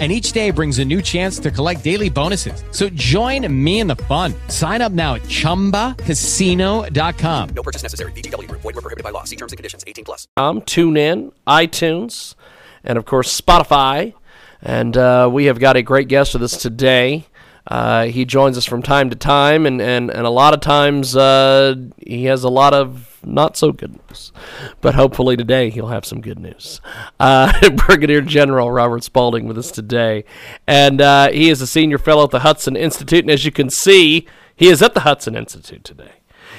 and each day brings a new chance to collect daily bonuses. So join me in the fun. Sign up now at ChumbaCasino.com. No purchase necessary. VGW. Void were prohibited by law. See terms and conditions. 18 plus. Um, tune in, iTunes, and of course Spotify. And uh, we have got a great guest with us today. Uh, he joins us from time to time, and, and, and a lot of times uh, he has a lot of not so good news. But hopefully today he'll have some good news. Uh, Brigadier General Robert Spalding with us today. And uh, he is a senior fellow at the Hudson Institute. And as you can see, he is at the Hudson Institute today.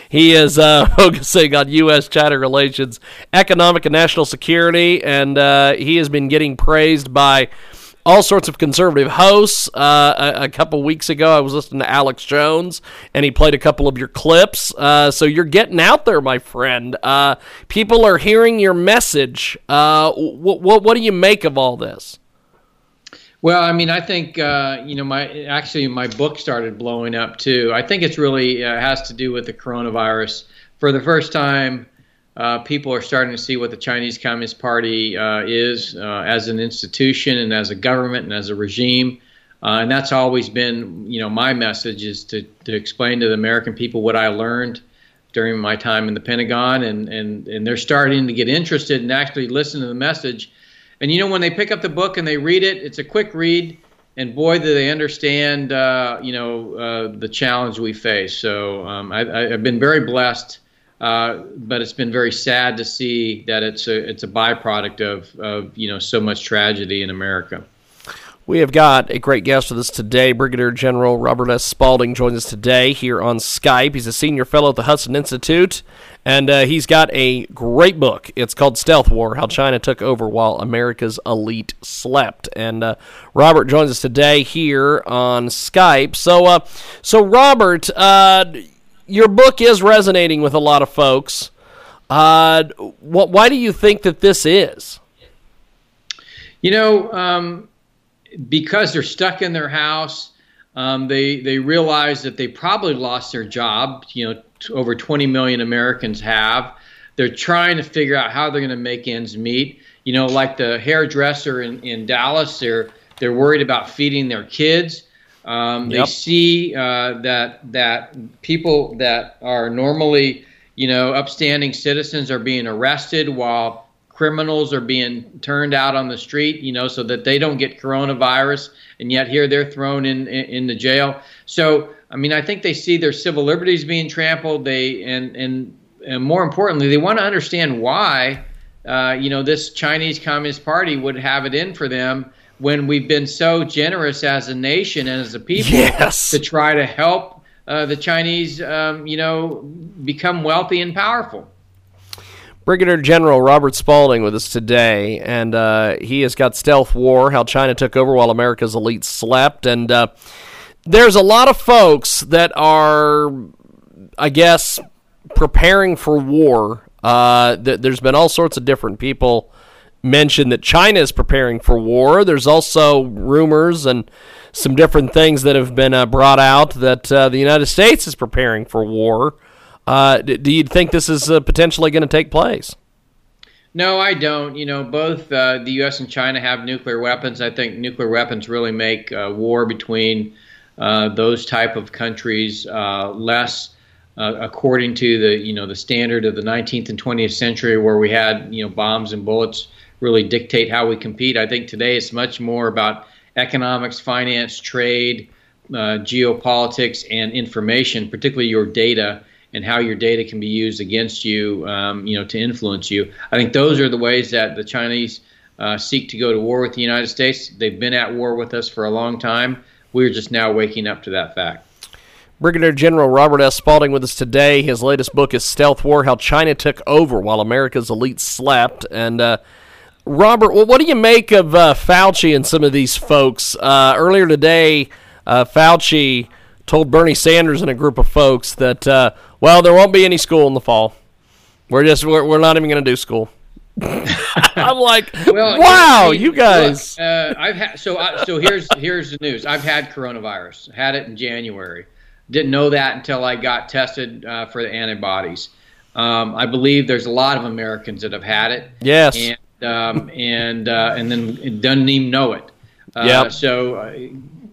He is uh, focusing on U.S. China relations, economic and national security, and uh, he has been getting praised by all sorts of conservative hosts. Uh, a, a, couple weeks ago, I was listening to Alex Jones, and he played a couple of your clips. Uh, so you're getting out there, my friend. Uh, people are hearing your message. Uh, what, what, what do you make of all this? Well, I mean, I think uh, you know, my actually my book started blowing up too. I think it's really uh, has to do with the coronavirus. For the first time, uh, people are starting to see what the Chinese Communist Party uh, is uh, as an institution and as a government and as a regime. Uh, and that's always been, you know, my message is to, to explain to the American people what I learned during my time in the Pentagon. And, and, and they're starting to get interested and actually listen to the message. And, you know, when they pick up the book and they read it, it's a quick read. And boy, do they understand, uh, you know, uh, the challenge we face. So um, I, I've been very blessed uh, but it's been very sad to see that it's a it's a byproduct of, of you know so much tragedy in America. We have got a great guest with us today. Brigadier General Robert S. Spalding joins us today here on Skype. He's a senior fellow at the Hudson Institute, and uh, he's got a great book. It's called Stealth War How China Took Over While America's Elite Slept. And uh, Robert joins us today here on Skype. So, uh, so Robert, uh, your book is resonating with a lot of folks. Uh, why do you think that this is? You know, um, because they're stuck in their house. Um, they they realize that they probably lost their job. You know, t- over 20 million Americans have. They're trying to figure out how they're going to make ends meet. You know, like the hairdresser in, in Dallas, they're they're worried about feeding their kids. Um, yep. They see uh, that that people that are normally, you know, upstanding citizens are being arrested while criminals are being turned out on the street, you know, so that they don't get coronavirus, and yet here they're thrown in in, in the jail. So, I mean, I think they see their civil liberties being trampled. They and and, and more importantly, they want to understand why, uh, you know, this Chinese Communist Party would have it in for them when we've been so generous as a nation and as a people yes. to try to help uh, the Chinese, um, you know, become wealthy and powerful. Brigadier General Robert Spalding with us today, and uh, he has got Stealth War How China Took Over While America's Elite Slept. And uh, there's a lot of folks that are, I guess, preparing for war. Uh, th- there's been all sorts of different people mentioned that China is preparing for war. There's also rumors and some different things that have been uh, brought out that uh, the United States is preparing for war. Uh, do you think this is uh, potentially going to take place? No, I don't. You know, both uh, the U.S. and China have nuclear weapons. I think nuclear weapons really make uh, war between those type of countries less. according to the you know the standard of the 19th and 20th century, where we had you know bombs and bullets really dictate how we compete. I think today it's much more about economics, finance, trade, uh, geopolitics, and information, particularly your data and how your data can be used against you, um, you know, to influence you. I think those are the ways that the Chinese uh, seek to go to war with the United States. They've been at war with us for a long time. We're just now waking up to that fact. Brigadier General Robert S. Spalding with us today. His latest book is Stealth War How China Took Over While America's Elite Slept. And, uh, Robert, well, what do you make of uh, Fauci and some of these folks? Uh, earlier today, uh, Fauci told Bernie Sanders and a group of folks that, uh, well, there won't be any school in the fall. We're just we're, we're not even going to do school. I'm like, Well, wow, you- guys. Look, uh, I've had so I, so here's here's the news. I've had coronavirus. Had it in January. Didn't know that until I got tested uh, for the antibodies. Um, I believe there's a lot of Americans that have had it. Yes. And um, and uh, and then doesn't even know it. Uh, Yep. So uh,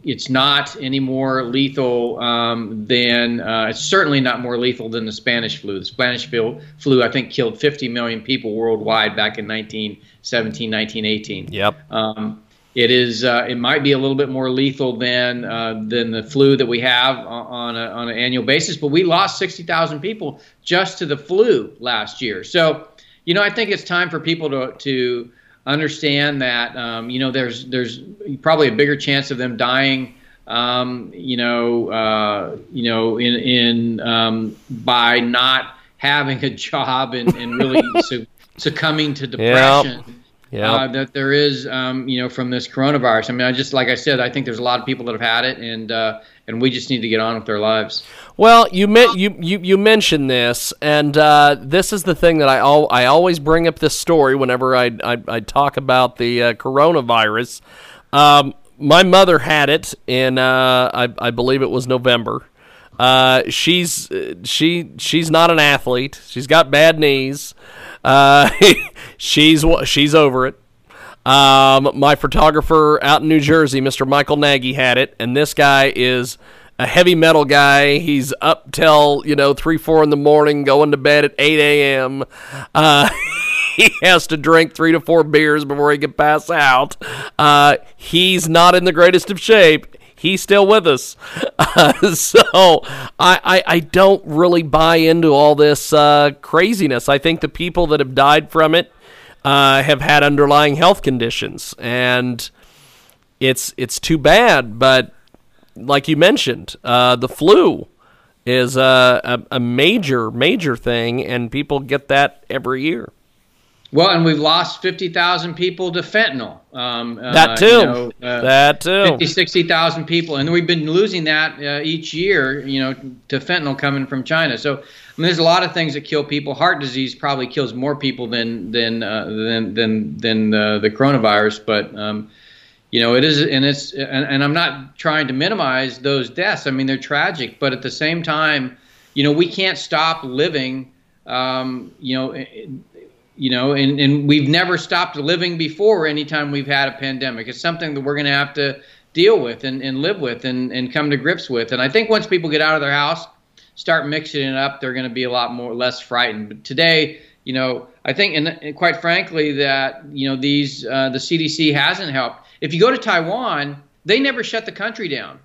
it's not any more lethal um, than uh, it's certainly not more lethal than the Spanish flu. The Spanish flu, flu I think killed 50 million people worldwide back in 1917, 1918. Yep. Um, it is. Uh, it might be a little bit more lethal than uh, than the flu that we have on a, on an annual basis. But we lost sixty thousand people just to the flu last year. So, you know, I think it's time for people to to understand that um, you know there's there's probably a bigger chance of them dying. Um, you know, uh, you know, in in um, by not having a job and, and really su- succumbing to depression Yeah. uh, that there is, um, you know, from this coronavirus. I mean, I just like I said, I think there's a lot of people that have had it, and uh, and we just need to get on with their lives. Well, you men- you you you mentioned this, and uh, this is the thing that I al- I always bring up this story whenever I I, I talk about the uh, coronavirus. Um, my mother had it in uh, I I believe it was November. Uh, she's uh, she she's not an athlete. She's got bad knees. Uh, she's she's over it. Um, my photographer out in New Jersey, Mr. Michael Nagy, had it, and this guy is a heavy metal guy. He's up till you know three, four in the morning, going to bed at eight a.m. Uh, he has to drink three to four beers before he can pass out. Uh, he's not in the greatest of shape. He's still with us, uh, so I, I I don't really buy into all this uh, craziness. I think the people that have died from it uh, have had underlying health conditions, and it's it's too bad. But like you mentioned, uh, the flu is a, a, a major major thing, and people get that every year. Well, and we've lost 50,000 people to fentanyl. Um, uh, That too. You know, uh, that too. 50, 60,000 people. And we've been losing that uh, each year, you know, to fentanyl coming from China. So, I mean, there's a lot of things that kill people. Heart disease probably kills more people than than uh, than than than uh, the coronavirus. But um, you know, it is, and it's, and, and I'm not trying to minimize those deaths. I mean, they're tragic, but at the same time, you know, we can't stop living. Um, you know, you know, and, and we've never stopped living before anytime we've had a pandemic. It's something that we're going to have to deal with and, and live with and, and come to grips with. And I think once people get out of their house, start mixing it up, they're going to be a lot more less frightened. But today, you know, I think, and, and quite frankly, that you know these uh, the CDC hasn't helped. If you go to Taiwan, they never shut the country down.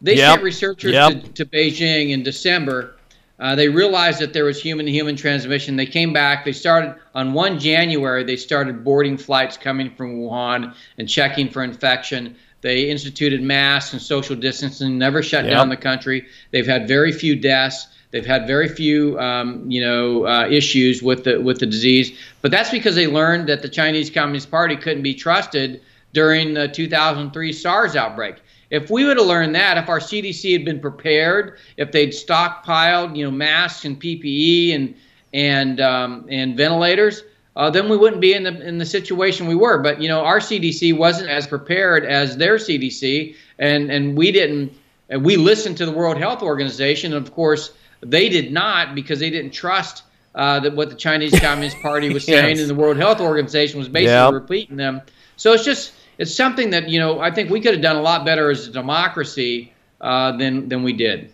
They Yep. sent researchers Yep. to, to Beijing in December. Uh, they realized that there was human to human transmission. They came back. They started on 1 January, they started boarding flights coming from Wuhan and checking for infection. They instituted masks and social distancing, never shut Yep. down the country. They've had very few deaths. They've had very few, um, you know, uh, issues with the with the disease. But that's because they learned that the Chinese Communist Party couldn't be trusted during the 2003 SARS outbreak. If we would have learned that, if our CDC had been prepared, if they'd stockpiled, you know, masks and PPE and and um, and ventilators, uh, then we wouldn't be in the in the situation we were. But you know, our CDC wasn't as prepared as their CDC, and and we didn't. And we listened to the World Health Organization, and of course, they did not because they didn't trust uh, that what the Chinese Communist Party was saying, Yes. and the World Health Organization was basically Yep. repeating them. So it's just it's something that you know I think we could have done a lot better as a democracy uh, than than we did.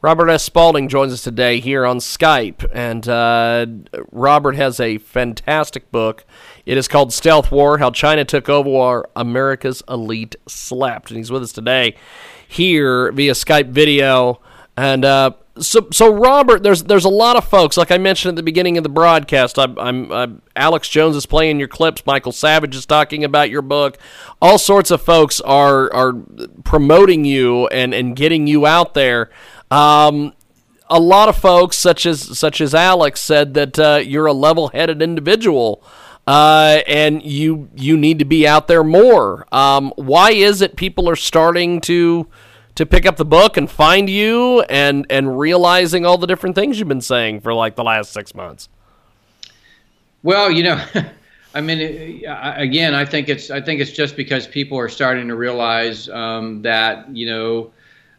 Robert S. Spalding joins us today here on Skype, and uh, Robert has a fantastic book. It is called Stealth War: How China Took Over While America's Elite Slept, and he's with us today here via Skype video. And uh, so, so Robert, there's there's a lot of folks, like I mentioned at the beginning of the broadcast. I'm, I'm, I'm Alex Jones is playing your clips. Michael Savage is talking about your book. All sorts of folks are are promoting you and and getting you out there. Um, a lot of folks, such as such as Alex, said that uh, you're a level-headed individual, uh, and you you need to be out there more. Um, why is it people are starting to to pick up the book and find you and and realizing all the different things you've been saying for like the last six months? Well, you know, I mean, again, I think it's I think it's just because people are starting to realize um, that you know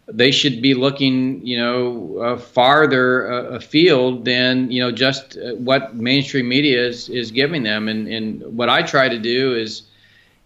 they should be looking you know uh, farther uh, afield than you know just uh, what mainstream media is is giving them, and and what I try to do is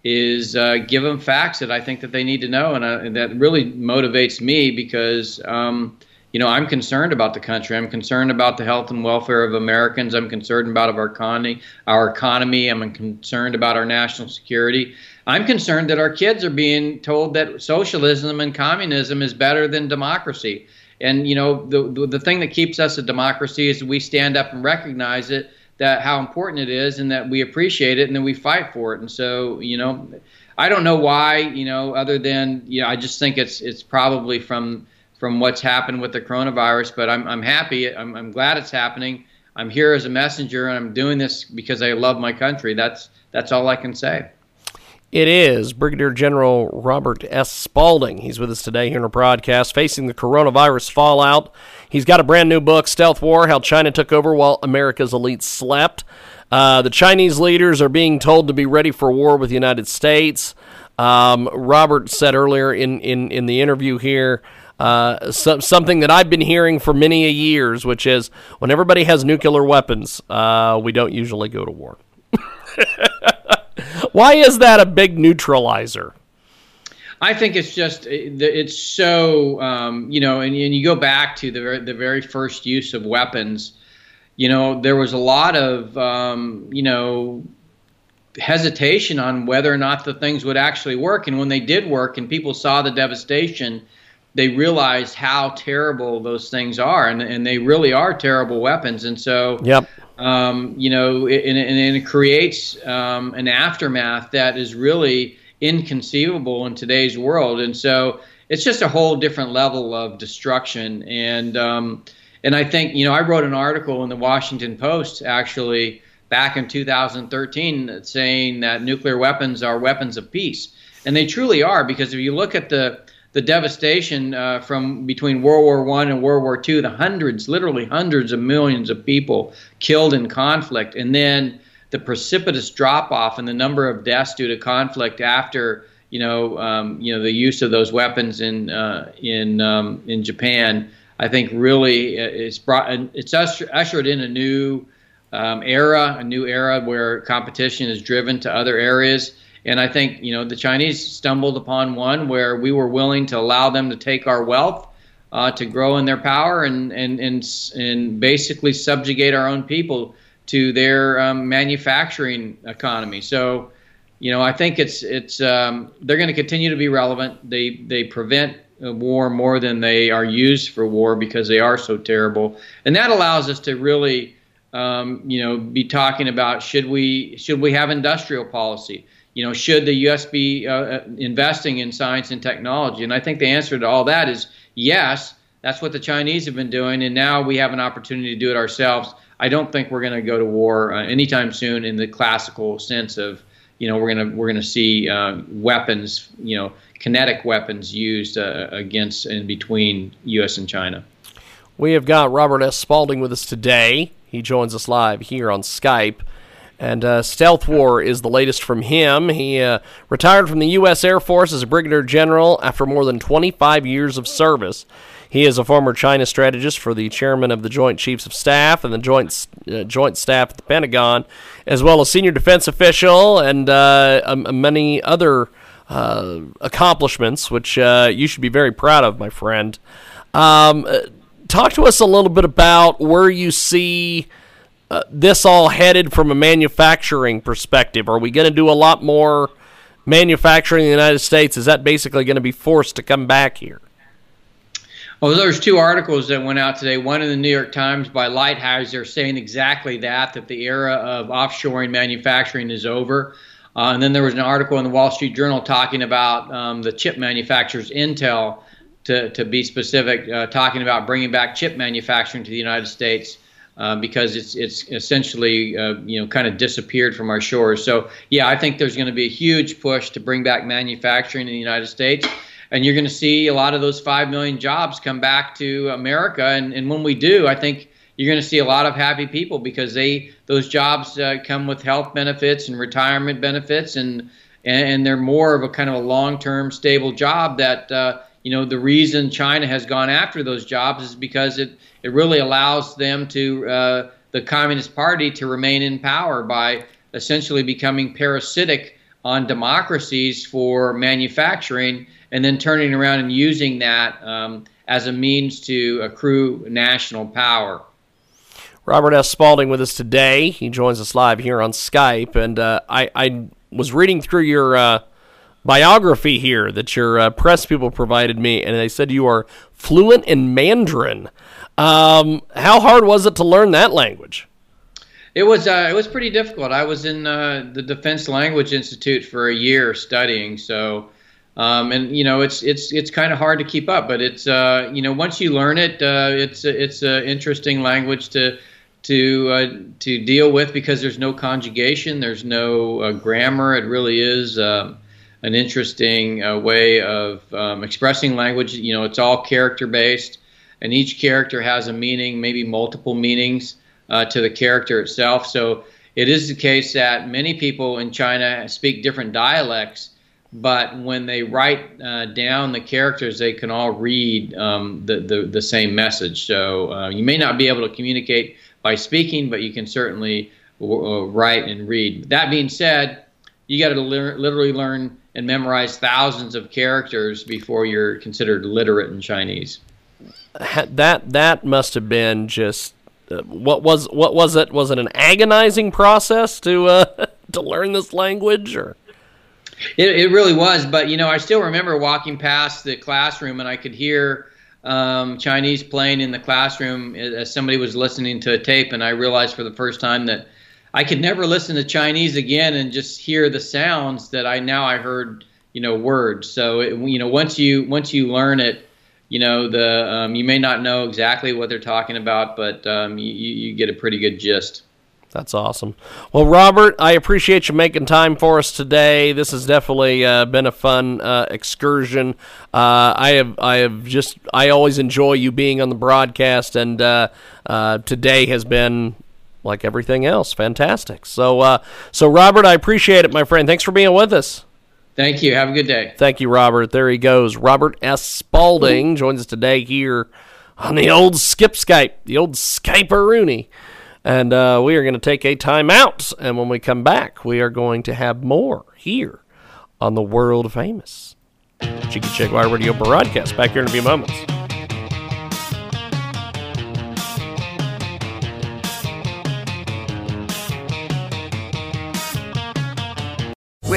is uh, give them facts that I think that they need to know, and, uh, and that really motivates me because. Um, you know, I'm concerned about the country. I'm concerned about the health and welfare of Americans. I'm concerned about our economy. Our economy. I'm concerned about our national security. I'm concerned that our kids are being told that socialism and communism is better than democracy. And you know, the the, the thing that keeps us a democracy is we stand up and recognize it, that how important it is, and that we appreciate it, and then we fight for it. And so, you know, I don't know why. You know, other than you know, I just think it's it's probably from from what's happened with the coronavirus. But I'm, I'm happy. I'm, I'm glad it's happening. I'm here as a messenger, and I'm doing this because I love my country. That's that's all I can say. It is Brigadier General Robert S. Spalding. He's with us today here in our broadcast, facing the coronavirus fallout. He's got a brand new book, Stealth War How China Took Over While America's Elite Slept. Uh, the Chinese leaders are being told to be ready for war with the United States. Um, Robert said earlier in, in, in the interview here uh, so, something that I've been hearing for many a years, which is when everybody has nuclear weapons, uh, we don't usually go to war. Why is that a big neutralizer? I think it's just it's so um, you know, and, and, you go back to the very, the very first use of weapons. You know, there was a lot of um, you know hesitation on whether or not the things would actually work, and when they did work, and people saw the devastation they realized how terrible those things are, and, and they really are terrible weapons. And so, yep. Um, you know, and, and it creates um, an aftermath that is really inconceivable in today's world. And so, it's just a whole different level of destruction. And um, and I think you know, I wrote an article in the Washington Post actually back in 2013 saying that nuclear weapons are weapons of peace, and they truly are because if you look at the the devastation uh, from between World War One and World War Two, the hundreds, literally hundreds of millions of people killed in conflict, and then the precipitous drop off in the number of deaths due to conflict after you know um, you know the use of those weapons in uh, in um, in Japan. I think really uh, it's brought it's ushered in a new um, era, a new era where competition is driven to other areas and I think you know the Chinese stumbled upon one where we were willing to allow them to take our wealth, uh, to grow in their power, and and and and basically subjugate our own people to their um, manufacturing economy. So, you know, I think it's it's um, they're going to continue to be relevant. They they prevent war more than they are used for war because they are so terrible, and that allows us to really. Um, you know, be talking about should we should we have industrial policy? You know, should the U.S. be uh, uh, investing in science and technology? And I think the answer to all that is yes. That's what the Chinese have been doing, and now we have an opportunity to do it ourselves. I don't think we're going to go to war uh, anytime soon in the classical sense of, you know, we're going to we're going to see uh, weapons, you know, kinetic weapons used uh, against and between U.S. and China. We have got Robert S. Spalding with us today. He joins us live here on Skype. And uh, Stealth War is the latest from him. He uh, retired from the U.S. Air Force as a brigadier general after more than 25 years of service. He is a former China strategist for the chairman of the Joint Chiefs of Staff and the Joint uh, Joint Staff at the Pentagon, as well as senior defense official and uh, um, many other uh, accomplishments, which uh, you should be very proud of, my friend. Um, talk to us a little bit about where you see uh, this all headed from a manufacturing perspective? Are we going to do a lot more manufacturing in the United States? Is that basically going to be forced to come back here? Well, there's two articles that went out today. One in the New York Times by Lighthizer saying exactly that, that the era of offshoring manufacturing is over. Uh, and then there was an article in the Wall Street Journal talking about um, the chip manufacturers, Intel, to, to be specific, uh, talking about bringing back chip manufacturing to the United States. Uh, because it's it's essentially uh, you know kind of disappeared from our shores. So yeah, I think there's going to be a huge push to bring back manufacturing in the United States, and you're going to see a lot of those five million jobs come back to America. And, and when we do, I think you're going to see a lot of happy people because they those jobs uh, come with health benefits and retirement benefits and and they're more of a kind of a long-term stable job that uh, you know the reason China has gone after those jobs is because it it really allows them to uh, the Communist Party to remain in power by essentially becoming parasitic on democracies for manufacturing and then turning around and using that um, as a means to accrue national power. Robert S. Spalding with us today. He joins us live here on Skype, and uh, I, I, was reading through your uh, biography here that your uh, press people provided me, and they said you are fluent in Mandarin. Um, how hard was it to learn that language? It was uh, it was pretty difficult. I was in uh, the Defense Language Institute for a year studying, so um, and you know, it's it's it's kind of hard to keep up, but it's uh, you know once you learn it, uh, it's it's an interesting language to to uh, to deal with because there's no conjugation, there's no uh, grammar. It really is um, an interesting uh, way of um, expressing language. You know, it's all character based, and each character has a meaning, maybe multiple meanings uh, to the character itself. So it is the case that many people in China speak different dialects but when they write uh, down the characters, they can all read um, the, the, the same message. So uh, you may not be able to communicate by speaking, but you can certainly uh, write and read. That being said, you got to literally learn and memorize thousands of characters before you're considered literate in Chinese. That that must have been just uh, what was what was it? Was it an agonizing process to uh, to learn this language or? It, it really was, but you know, I still remember walking past the classroom and I could hear um, Chinese playing in the classroom as somebody was listening to a tape, and I realized for the first time that I could never listen to Chinese again and just hear the sounds that I now I heard, you know, words. So it, you know, once you once you learn it, you know, the um, you may not know exactly what they're talking about, but um, you, you get a pretty good gist. That's awesome. Well, Robert, I appreciate you making time for us today. This has definitely uh, been a fun uh, excursion. Uh, I have, I have just, I always enjoy you being on the broadcast, and uh, uh, today has been like everything else, fantastic. So, uh, so Robert, I appreciate it, my friend. Thanks for being with us. Thank you. Have a good day. Thank you, Robert. There he goes. Robert S. Spalding joins us today here on the old Skip Skype, the old Skype-a-rooney. And uh, we are going to take a time out. And when we come back, we are going to have more here on the world famous Cheeky Jaguar Radio broadcast. Back here in a few moments.